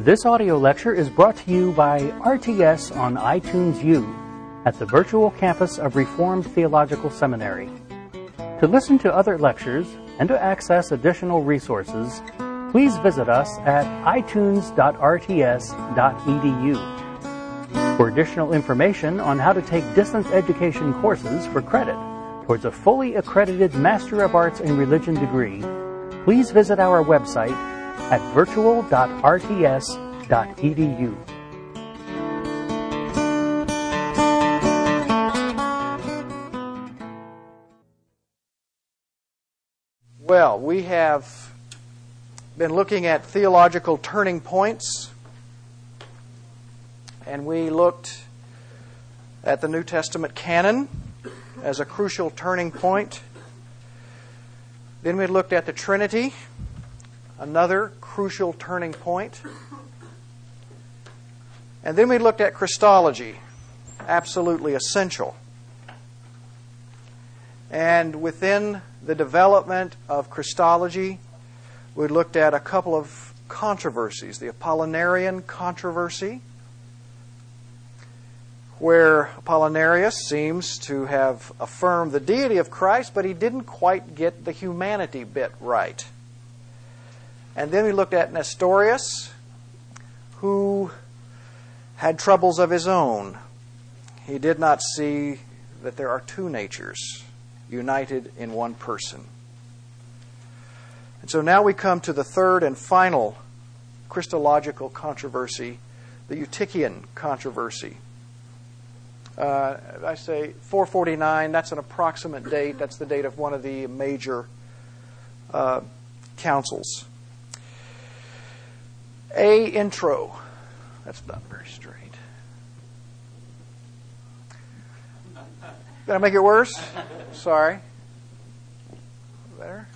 This audio lecture is brought to you by RTS on iTunes U at the virtual campus of Reformed Theological Seminary. To listen to other lectures and to access additional resources, please visit us at itunes.rts.edu. For additional information on how to take distance education courses for credit towards a fully accredited Master of Arts in Religion degree, please visit our website at virtual.rts.edu. Well, we have been looking at theological turning points, and we looked at the New Testament canon as a crucial turning point. Then we looked at the Trinity, another crucial turning point. And then we looked at Christology, absolutely essential. And within the development of Christology, we looked at a couple of controversies the Apollinarian controversy, where Apollinarius seems to have affirmed the deity of Christ, but he didn't quite get the humanity bit right. And then we looked at Nestorius, who had troubles of his own. He did not see that there are two natures united in one person. And so now we come to the third and final Christological controversy, the Eutychian controversy. Uh, I say 449, that's an approximate date. That's the date of one of the major uh, councils. A intro. That's not very straight. Did I make it worse? Sorry. Better?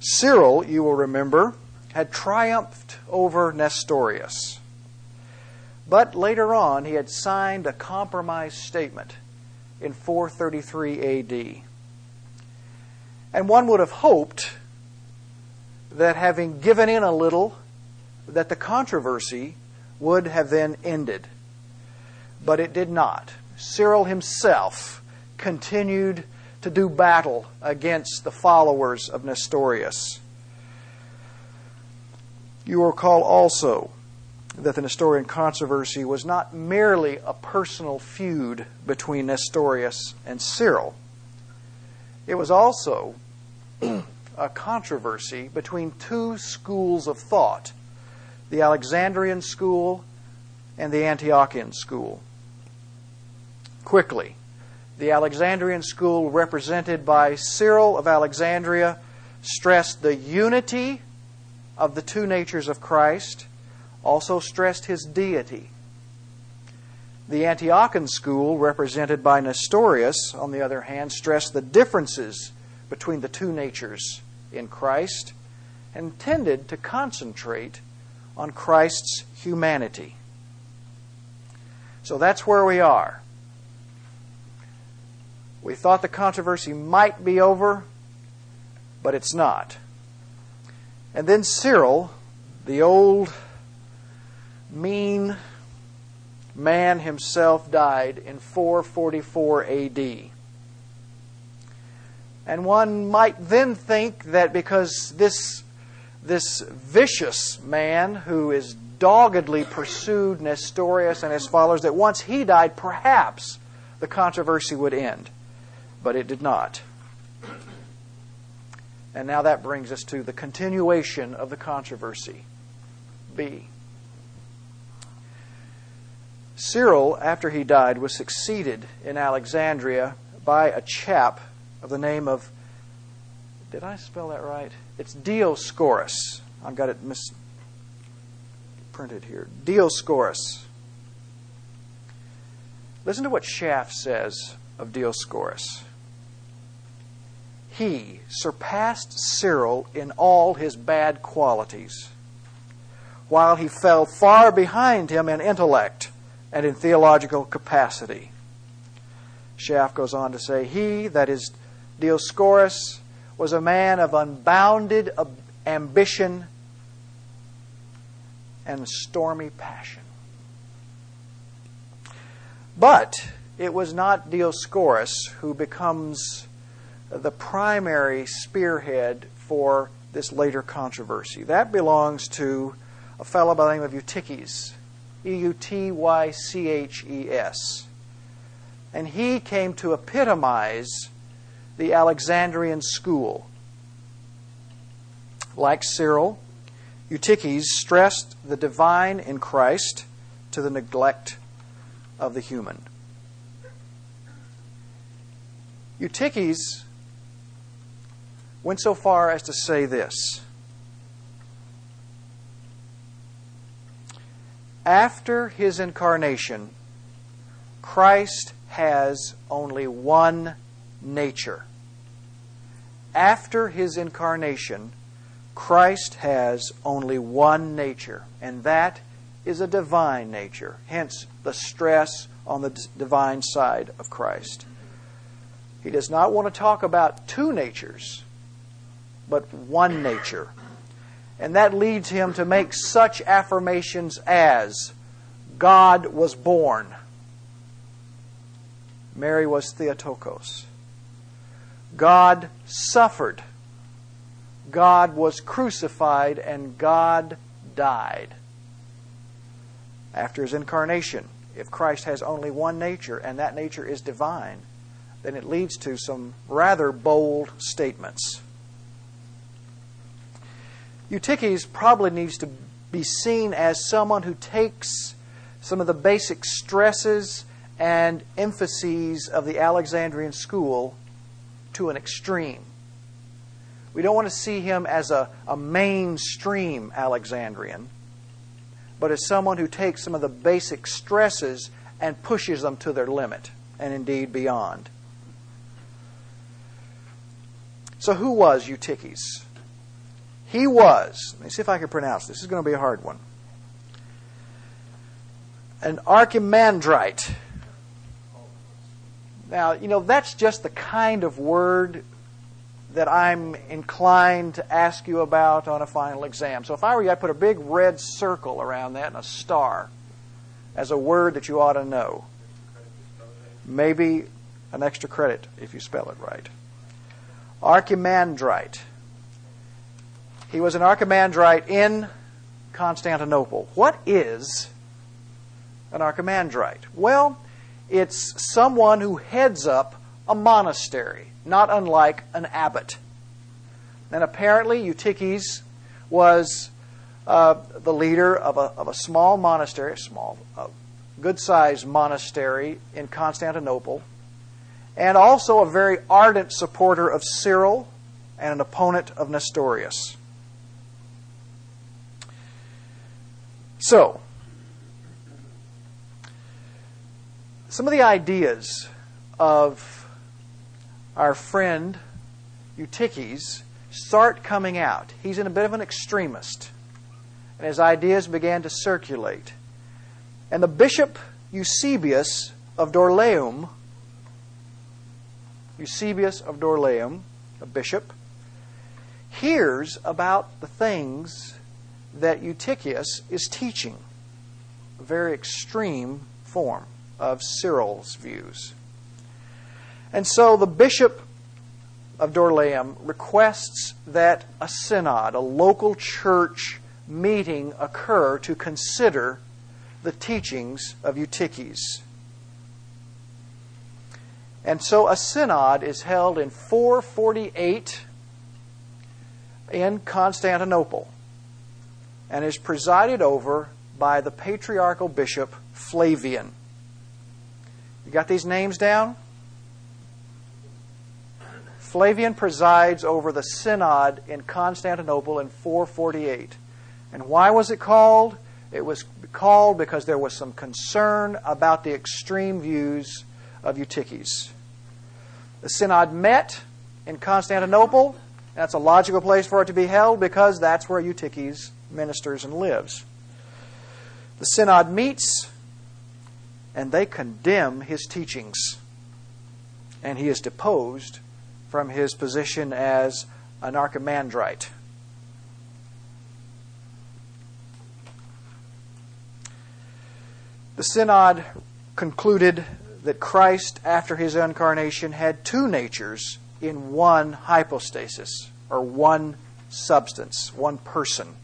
Cyril, you will remember, had triumphed over Nestorius. But later on, he had signed a compromise statement in 433 AD. And one would have hoped that having given in a little, that the controversy would have then ended. But it did not. Cyril himself continued to do battle against the followers of Nestorius. You will recall also that the Nestorian controversy was not merely a personal feud between Nestorius and Cyril. It was also a controversy between two schools of thought the Alexandrian school and the Antiochian school. Quickly, the Alexandrian school, represented by Cyril of Alexandria, stressed the unity of the two natures of Christ, also stressed his deity. The Antiochian school, represented by Nestorius, on the other hand, stressed the differences between the two natures in Christ and tended to concentrate on Christ's humanity. So that's where we are. We thought the controversy might be over, but it's not. And then Cyril, the old, mean man himself, died in 444 AD. And one might then think that because this, this vicious man who is doggedly pursued Nestorius and his followers, that once he died, perhaps the controversy would end. But it did not. And now that brings us to the continuation of the controversy. B. Cyril, after he died, was succeeded in Alexandria by a chap of the name of, did I spell that right? It's Dioscorus. I've got it misprinted here. Dioscorus. Listen to what Schaff says of Dioscorus. He surpassed Cyril in all his bad qualities, while he fell far behind him in intellect and in theological capacity. Schaff goes on to say, He, that is Dioscorus, was a man of unbounded ambition and stormy passion. But it was not Dioscorus who becomes the primary spearhead for this later controversy. That belongs to a fellow by the name of Eutyches, E U T Y C H E S. And he came to epitomize the Alexandrian school. Like Cyril, Eutyches stressed the divine in Christ to the neglect of the human. Eutyches went so far as to say this After his incarnation, Christ has only one nature. After his incarnation, Christ has only one nature, and that is a divine nature. Hence, the stress on the divine side of Christ. He does not want to talk about two natures, but one nature. And that leads him to make such affirmations as God was born, Mary was Theotokos, God suffered, God was crucified, and God died. After his incarnation, if Christ has only one nature and that nature is divine, then it leads to some rather bold statements. Eutyches probably needs to be seen as someone who takes some of the basic stresses and emphases of the Alexandrian school to an extreme. We don't want to see him as a, a mainstream Alexandrian, but as someone who takes some of the basic stresses and pushes them to their limit, and indeed beyond. So, who was Eutyches? He was, let me see if I can pronounce this. This is going to be a hard one. An archimandrite. Now, you know, that's just the kind of word that I'm inclined to ask you about on a final exam. So if I were you, I'd put a big red circle around that and a star as a word that you ought to know. Maybe an extra credit if you spell it right. Archimandrite. He was an archimandrite in Constantinople. What is an archimandrite? Well, it's someone who heads up a monastery, not unlike an abbot. And apparently, Eutyches was uh, the leader of a, of a small monastery, a small, uh, good sized monastery in Constantinople, and also a very ardent supporter of Cyril and an opponent of Nestorius. So, some of the ideas of our friend Eutyches start coming out. He's in a bit of an extremist, and his ideas began to circulate. And the bishop Eusebius of Dorylaeum, Eusebius of Dorylaeum, a bishop, hears about the things that Eutyches is teaching, a very extreme form of Cyril's views. And so the bishop of Dorylaeum requests that a synod, a local church meeting, occur to consider the teachings of Eutyches. And so a synod is held in 448 in Constantinople and is presided over by the patriarchal bishop Flavian. You got these names down? Flavian presides over the synod in Constantinople in 448. And why was it called? It was called because there was some concern about the extreme views of Eutyches. The synod met in Constantinople. That's a logical place for it to be held because that's where Eutyches ministers and lives. The synod meets and they condemn his teachings. And he is deposed from his position as an archimandrite. The synod concluded that Christ, after his incarnation, had two natures in one hypostasis, or one substance, one person.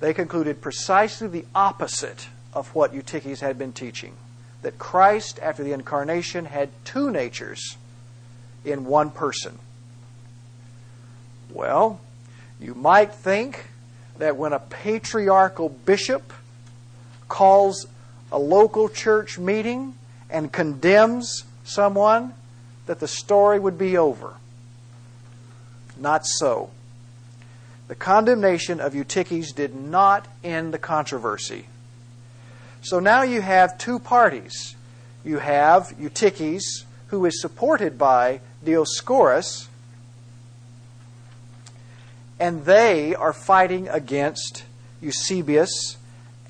They concluded precisely the opposite of what Eutyches had been teaching that Christ, after the incarnation, had two natures in one person. Well, you might think that when a patriarchal bishop calls a local church meeting and condemns someone, that the story would be over. Not so. The condemnation of Eutyches did not end the controversy. So now you have two parties. You have Eutyches, who is supported by Dioscorus, and they are fighting against Eusebius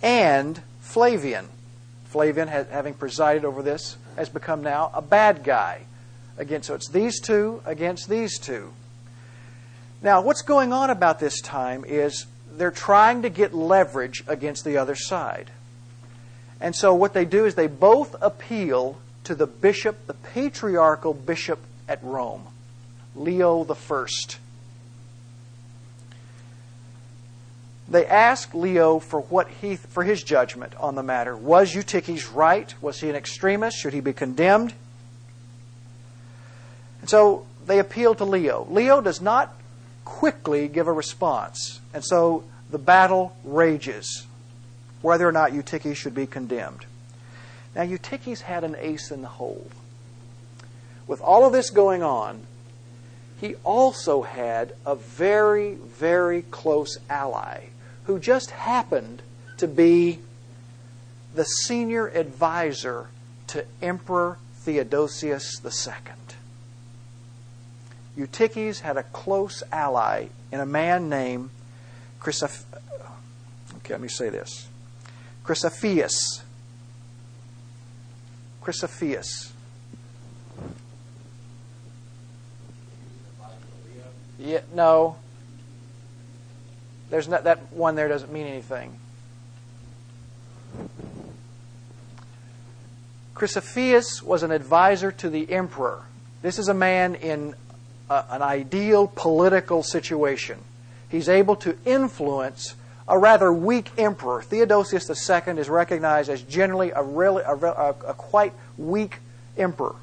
and Flavian. Flavian, having presided over this, has become now a bad guy. Again, so it's these two against these two. Now, what's going on about this time is they're trying to get leverage against the other side. And so what they do is they both appeal to the bishop, the patriarchal bishop at Rome, Leo First. They ask Leo for what he for his judgment on the matter. Was Eutyches right? Was he an extremist? Should he be condemned? And so they appeal to Leo. Leo does not quickly give a response. And so the battle rages whether or not Eutyches should be condemned. Now, Eutyches had an ace in the hole. With all of this going on, he also had a very, very close ally who just happened to be the senior advisor to Emperor Theodosius II. Eutyches had a close ally in a man named Chrysoph- Okay, let me say this. Chrysaphius. Chrysaphius. Yeah, no. There's not that one there doesn't mean anything. Chrysaphius was an advisor to the emperor. This is a man in a, an ideal political situation. He's able to influence a rather weak emperor. Theodosius II is recognized as generally a, really, a, a, quite weak emperor.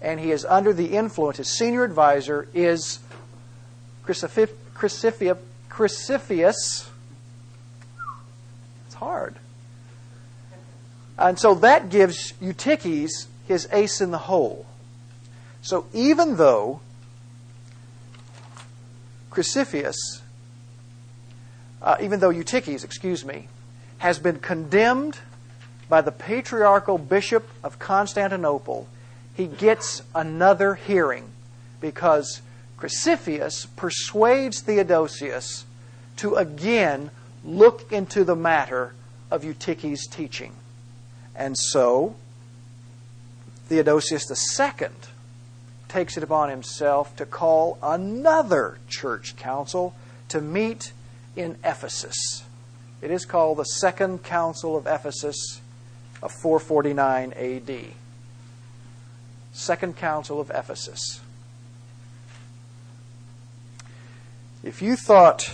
And he is under the influence, his senior advisor is Chrysaphius. It's hard. And so that gives Eutyches his ace in the hole. So even though Chrysaphius uh, even though Eutyches, excuse me, has been condemned by the patriarchal bishop of Constantinople, he gets another hearing because Chrysaphius persuades Theodosius to again look into the matter of Eutyches' teaching. And so, Theodosius II takes it upon himself to call another church council to meet in Ephesus. It is called the Second Council of Ephesus of 449 AD. Second Council of Ephesus. If you thought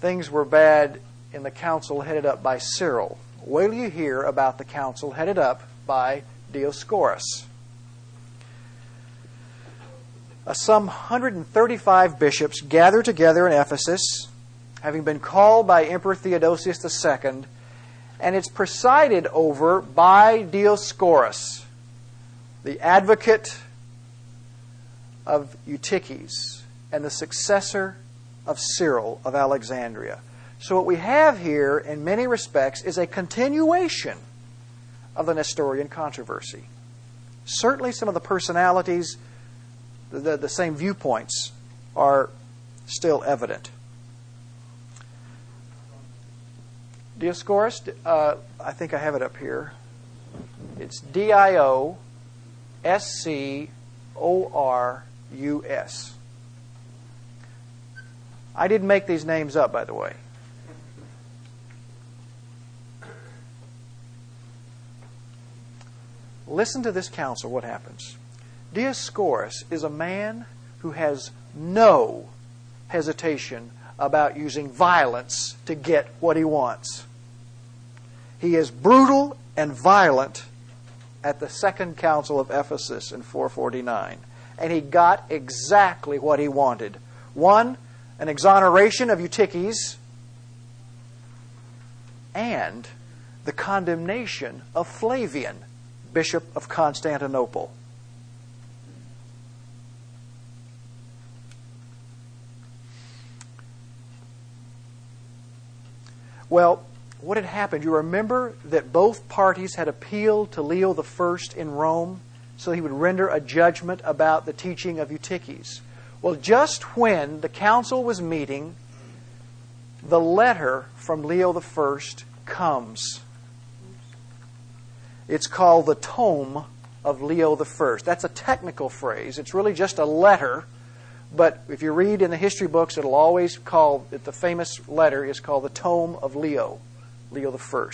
things were bad in the council headed up by Cyril, wait till you hear about the council headed up by Dioscorus. Uh, some 135 bishops gathered together in Ephesus, having been called by Emperor Theodosius II, and it's presided over by Dioscorus, the advocate of Eutyches and the successor of Cyril of Alexandria. So, what we have here, in many respects, is a continuation of the Nestorian controversy. Certainly, some of the personalities the, the, same viewpoints are still evident. Dioscorus, uh, I think I have it up here. It's D I O S C O R U S. I didn't make these names up, by the way. Listen to this counsel, what happens. Dioscorus is a man who has no hesitation about using violence to get what he wants. He is brutal and violent at the Second Council of Ephesus in 449. And he got exactly what he wanted. One, an exoneration of Eutyches, and the condemnation of Flavian, Bishop of Constantinople. Well, what had happened? You remember that both parties had appealed to Leo I in Rome so he would render a judgment about the teaching of Eutyches. Well, just when the council was meeting, the letter from Leo I comes. It's called the Tome of Leo I. That's a technical phrase. It's really just a letter, but if you read in the history books, it'll always call it the famous letter is called the Tome of Leo, Leo I.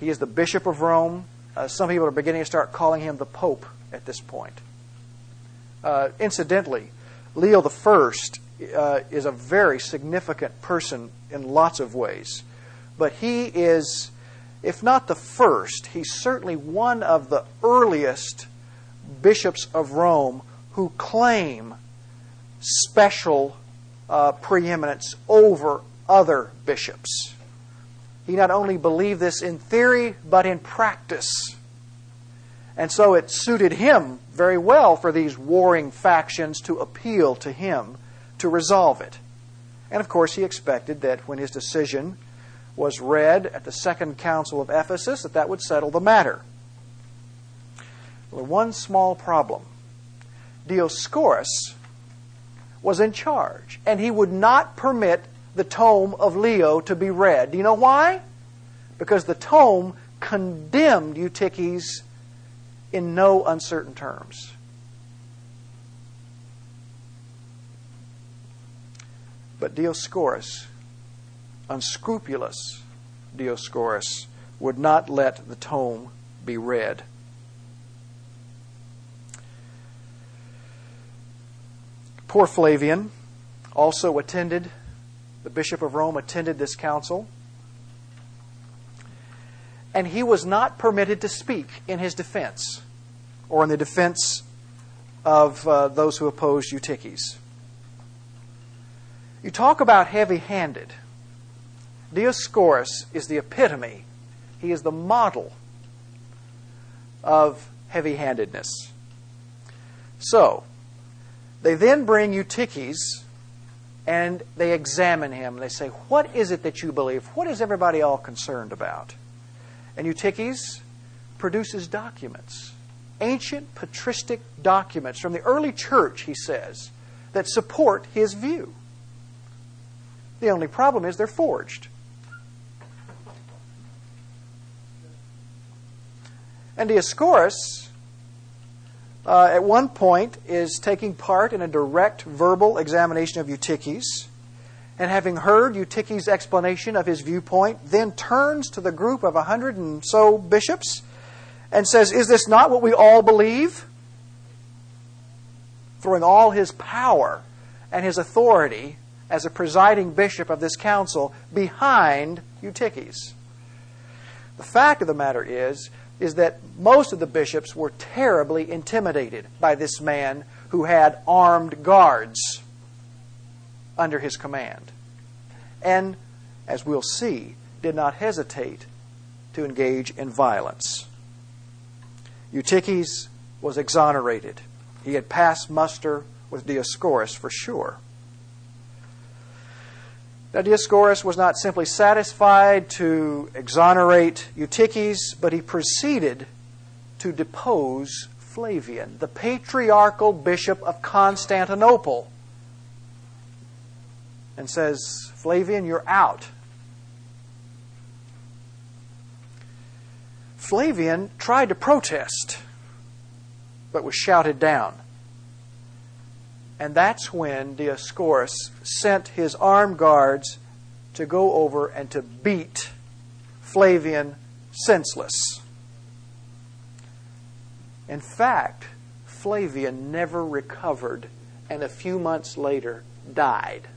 He is the Bishop of Rome. Uh, some people are beginning to start calling him the Pope at this point. Uh, incidentally, Leo I uh, is a very significant person in lots of ways. But he is, if not the first, he's certainly one of the earliest bishops of Rome who claim special uh, preeminence over other bishops. He not only believed this in theory, but in practice. And so it suited him very well for these warring factions to appeal to him to resolve it. And of course, he expected that when his decision was read at the Second Council of Ephesus, that that would settle the matter. Well, one small problem. Dioscorus was in charge, and he would not permit the tome of Leo to be read. Do you know why? Because the tome condemned Eutyches in no uncertain terms. But Dioscorus, unscrupulous Dioscorus, would not let the tome be read. Poor Flavian also attended, the Bishop of Rome attended this council, and he was not permitted to speak in his defense or in the defense of uh, those who opposed Eutyches. You talk about heavy handed. Dioscorus is the epitome, he is the model of heavy handedness. So, they then bring Eutyches and they examine him. They say, What is it that you believe? What is everybody all concerned about? And Eutyches produces documents, ancient patristic documents from the early church, he says, that support his view. The only problem is they're forged. And Dioscorus, uh, at one point, is taking part in a direct verbal examination of Eutyches, and having heard Eutyches' explanation of his viewpoint, then turns to the group of a hundred and so bishops and says, Is this not what we all believe? Throwing all his power and his authority as a presiding bishop of this council behind Eutyches. The fact of the matter is, is that most of the bishops were terribly intimidated by this man who had armed guards under his command. And, as we'll see, did not hesitate to engage in violence. Eutyches was exonerated. He had passed muster with Dioscorus for sure. Now, Dioscorus was not simply satisfied to exonerate Eutyches, but he proceeded to depose Flavian, the patriarchal bishop of Constantinople, and says, Flavian, you're out. Flavian tried to protest, but was shouted down. And that's when Dioscorus sent his armed guards to go over and to beat Flavian senseless. In fact, Flavian never recovered and a few months later died.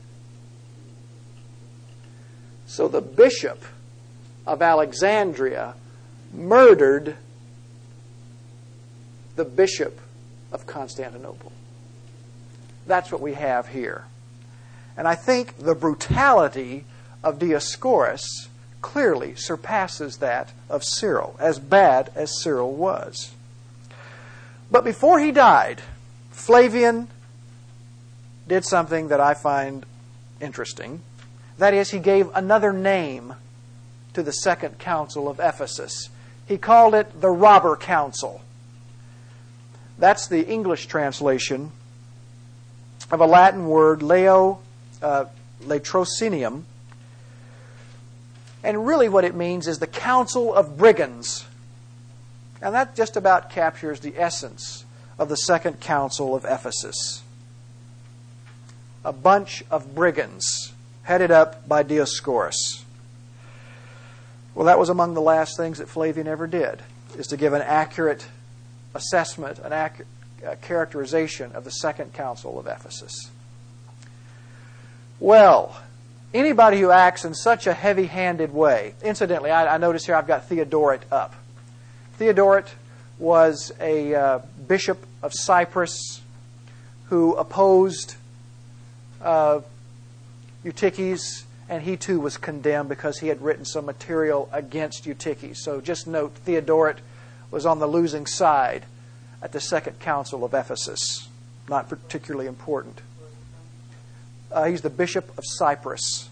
So the bishop of Alexandria murdered the bishop of Constantinople. That's what we have here. And I think the brutality of Dioscorus clearly surpasses that of Cyril, as bad as Cyril was. But before he died, Flavian did something that I find interesting. That is, he gave another name to the Second Council of Ephesus. He called it the Robber Council. That's the English translation of a Latin word, leo, uh, latrocinium. And really, what it means is the Council of Brigands. And that just about captures the essence of the Second Council of Ephesus. A bunch of brigands headed up by Dioscorus. Well, that was among the last things that Flavian ever did, is to give an accurate assessment, an accurate uh, characterization of the Second Council of Ephesus. Well, anybody who acts in such a heavy handed way, incidentally, I, I, notice here I've got Theodoret up. Theodoret was a uh, bishop of Cyprus who opposed uh, Eutyches, and he too was condemned because he had written some material against Eutyches. So just note, Theodoret was on the losing side at the Second Council of Ephesus. Not particularly important. Uh, he's the Bishop of Cyprus.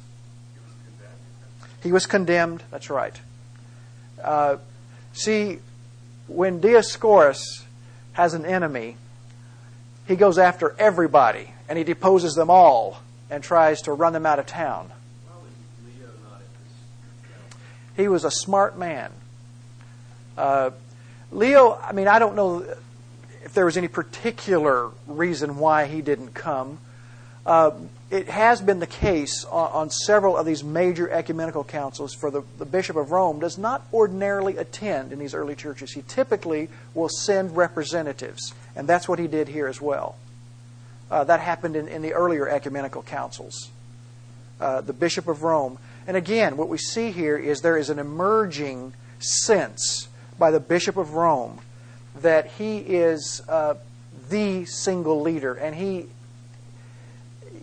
He was condemned, that's right. Uh, see, when Dioscorus has an enemy, he goes after everybody and he deposes them all and tries to run them out of town. He was a smart man. Uh, Leo, I mean, I don't know if there was any particular reason why he didn't come. Uh, it has been the case on, on, several of these major ecumenical councils for the, the Bishop of Rome does not ordinarily attend in these early churches. He typically will send representatives, and that's what he did here as well. Uh, that happened in, in, the earlier ecumenical councils. Uh, the Bishop of Rome. And again, what we see here is there is an emerging sense by the Bishop of Rome that he is uh, the single leader, and he,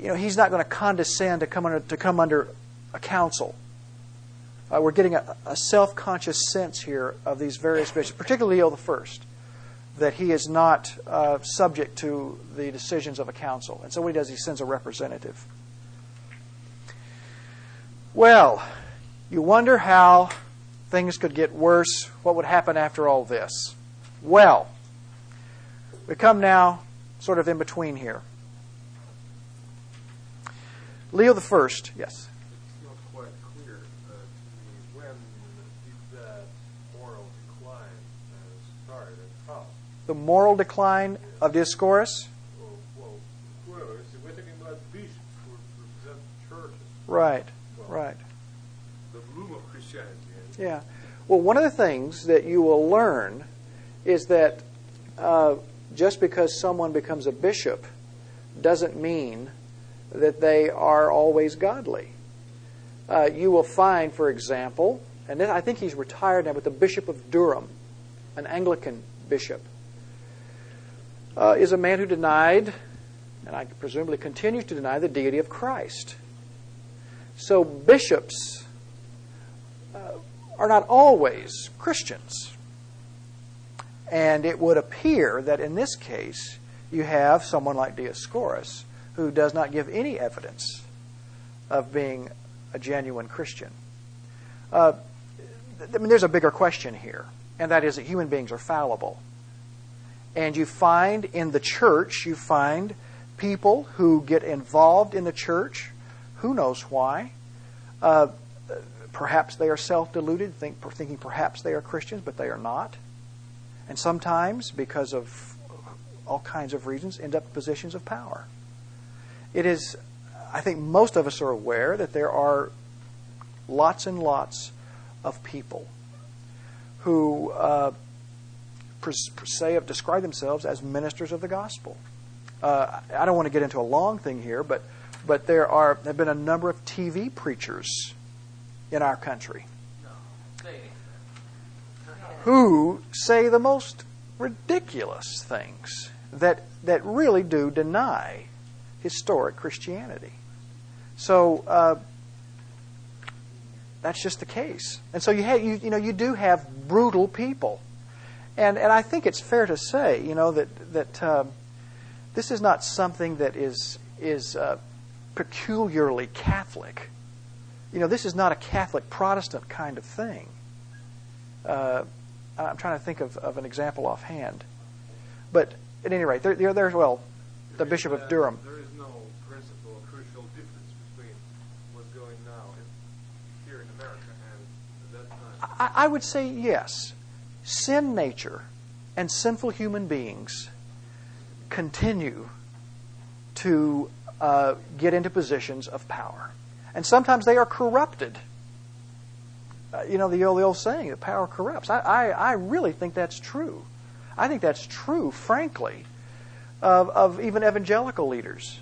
you know, he's not going to condescend to come under to come under a council. Uh, we're getting a, a self-conscious sense here of these various bishops, particularly Leo the First, that he is not uh, subject to the decisions of a council. And so what he does, he sends a representative. Well, you wonder how things could get worse. What would happen after all this? Well, we come now sort of in between here. Leo the First, yes. It's not quite clear uh, me when that moral decline. The moral decline of Dioscorus? Well, well, well we're talking about bishops who represent churches. Right, right. The bloom of Christianity. Yeah. Well, one of the things that you will learn is that uh, just because someone becomes a bishop doesn't mean that they are always godly. Uh, you will find, for example, and then I think he's retired now, but the Bishop of Durham, an Anglican bishop, uh, is a man who denied, and I presumably continues to deny, the deity of Christ. So bishops uh, are not always Christians. And it would appear that in this case, you have someone like Dioscorus who does not give any evidence of being a genuine Christian. Uh, I mean, there's a bigger question here, and that is that human beings are fallible. And you find in the church, you find people who get involved in the church, who knows why. Uh, perhaps they are self deluded, think, thinking perhaps they are Christians, but they are not and sometimes, because of all kinds of reasons, end up in positions of power. It is, I think most of us are aware that there are lots and lots of people who uh, say of describe themselves as ministers of the gospel. Uh, I don't want to get into a long thing here, but but there are have been a number of TV preachers in our country who say the most ridiculous things that that really do deny historic Christianity. So uh, that's just the case. And so you have, you, you know you do have brutal people, and and I think it's fair to say you know that that uh, this is not something that is is uh, peculiarly Catholic. You know, this is not a Catholic Protestant kind of thing. I'm trying to think of, of an example offhand. But at any rate, there, there, there's, well, the There Bishop is, of uh, Durham. There is no principal or crucial difference between what's going now in, here in America and at that time. I, I would say yes. Sin nature and sinful human beings continue to uh, get into positions of power. And sometimes they are corrupted. Uh, you know, the old, the old saying that power corrupts. I, I, I really think that's true. I think that's true, frankly, of, of even evangelical leaders.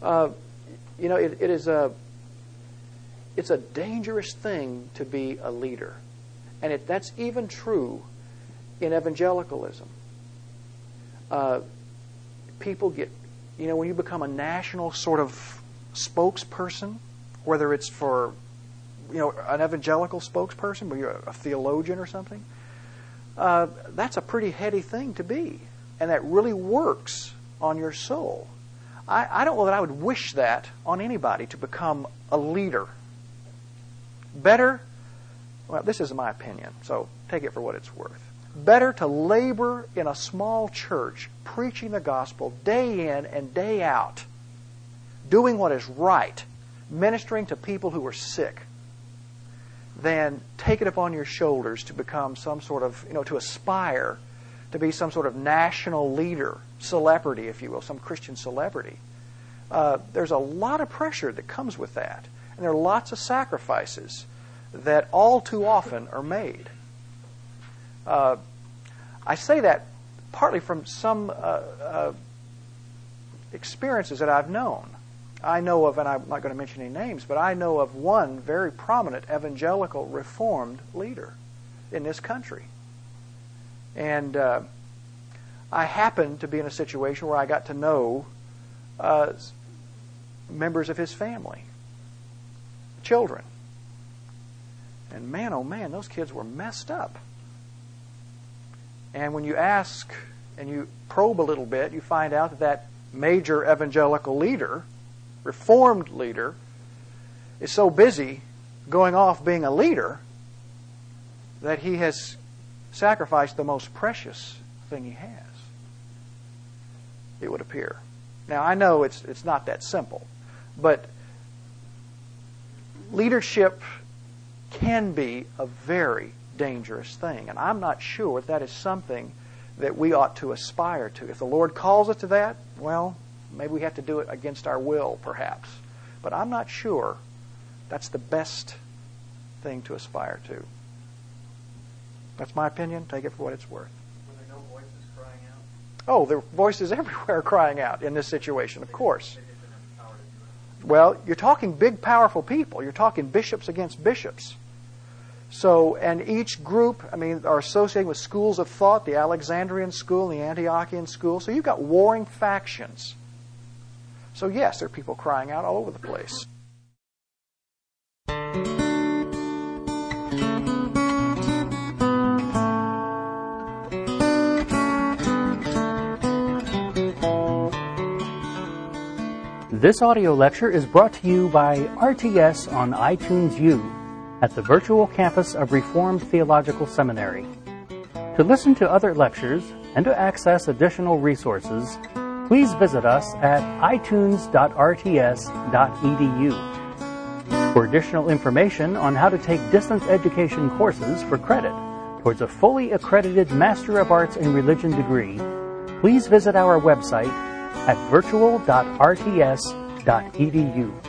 Uh, you know, it, it is a it's a dangerous thing to be a leader. And it, that's even true in evangelicalism. Uh, people get, you know, when you become a national sort of spokesperson, whether it's for, you know, an evangelical spokesperson, where you're a theologian or something, uh, that's a pretty heady thing to be. And that really works on your soul. I, I don't know that I would wish that on anybody to become a leader. Better, well, this is my opinion, so take it for what it's worth. Better to labor in a small church, preaching the gospel day in and day out, doing what is right, ministering to people who are sick, than take it upon your shoulders to become some sort of, you know, to aspire to be some sort of national leader, celebrity, if you will, some Christian celebrity. Uh, there's a lot of pressure that comes with that. And there are lots of sacrifices that all too often are made. Uh, I say that partly from some uh, uh, experiences that I've known. I know of, and I'm not going to mention any names, but I know of one very prominent evangelical reformed leader in this country. And uh, I happened to be in a situation where I got to know uh, members of his family, children. And man, oh man, those kids were messed up. And when you ask and you probe a little bit, you find out that that major evangelical leader, reformed leader, is so busy going off being a leader that he has sacrificed the most precious thing he has. It would appear. Now I know it's it's not that simple, but leadership can be a very dangerous thing, and I'm not sure if that is something that we ought to aspire to. If the Lord calls us to that, well, maybe we have to do it against our will, perhaps. But I'm not sure that's the best thing to aspire to. That's my opinion. Take it for what it's worth. No voices crying out? Oh, there are voices everywhere crying out in this situation, of course. They didn't have the power to do it. Well, you're talking big, powerful people. You're talking bishops against bishops. So, and each group, I mean, are associated with schools of thought, the Alexandrian school and the Antiochian school. So you've got warring factions. So, yes, there are people crying out all over the place. This audio lecture is brought to you by RTS on iTunes U at the virtual campus of Reformed Theological Seminary. To listen to other lectures and to access additional resources, please visit us at itunes.rts.edu. For additional information on how to take distance education courses for credit towards a fully accredited Master of Arts in Religion degree, please visit our website at virtual.rts.edu.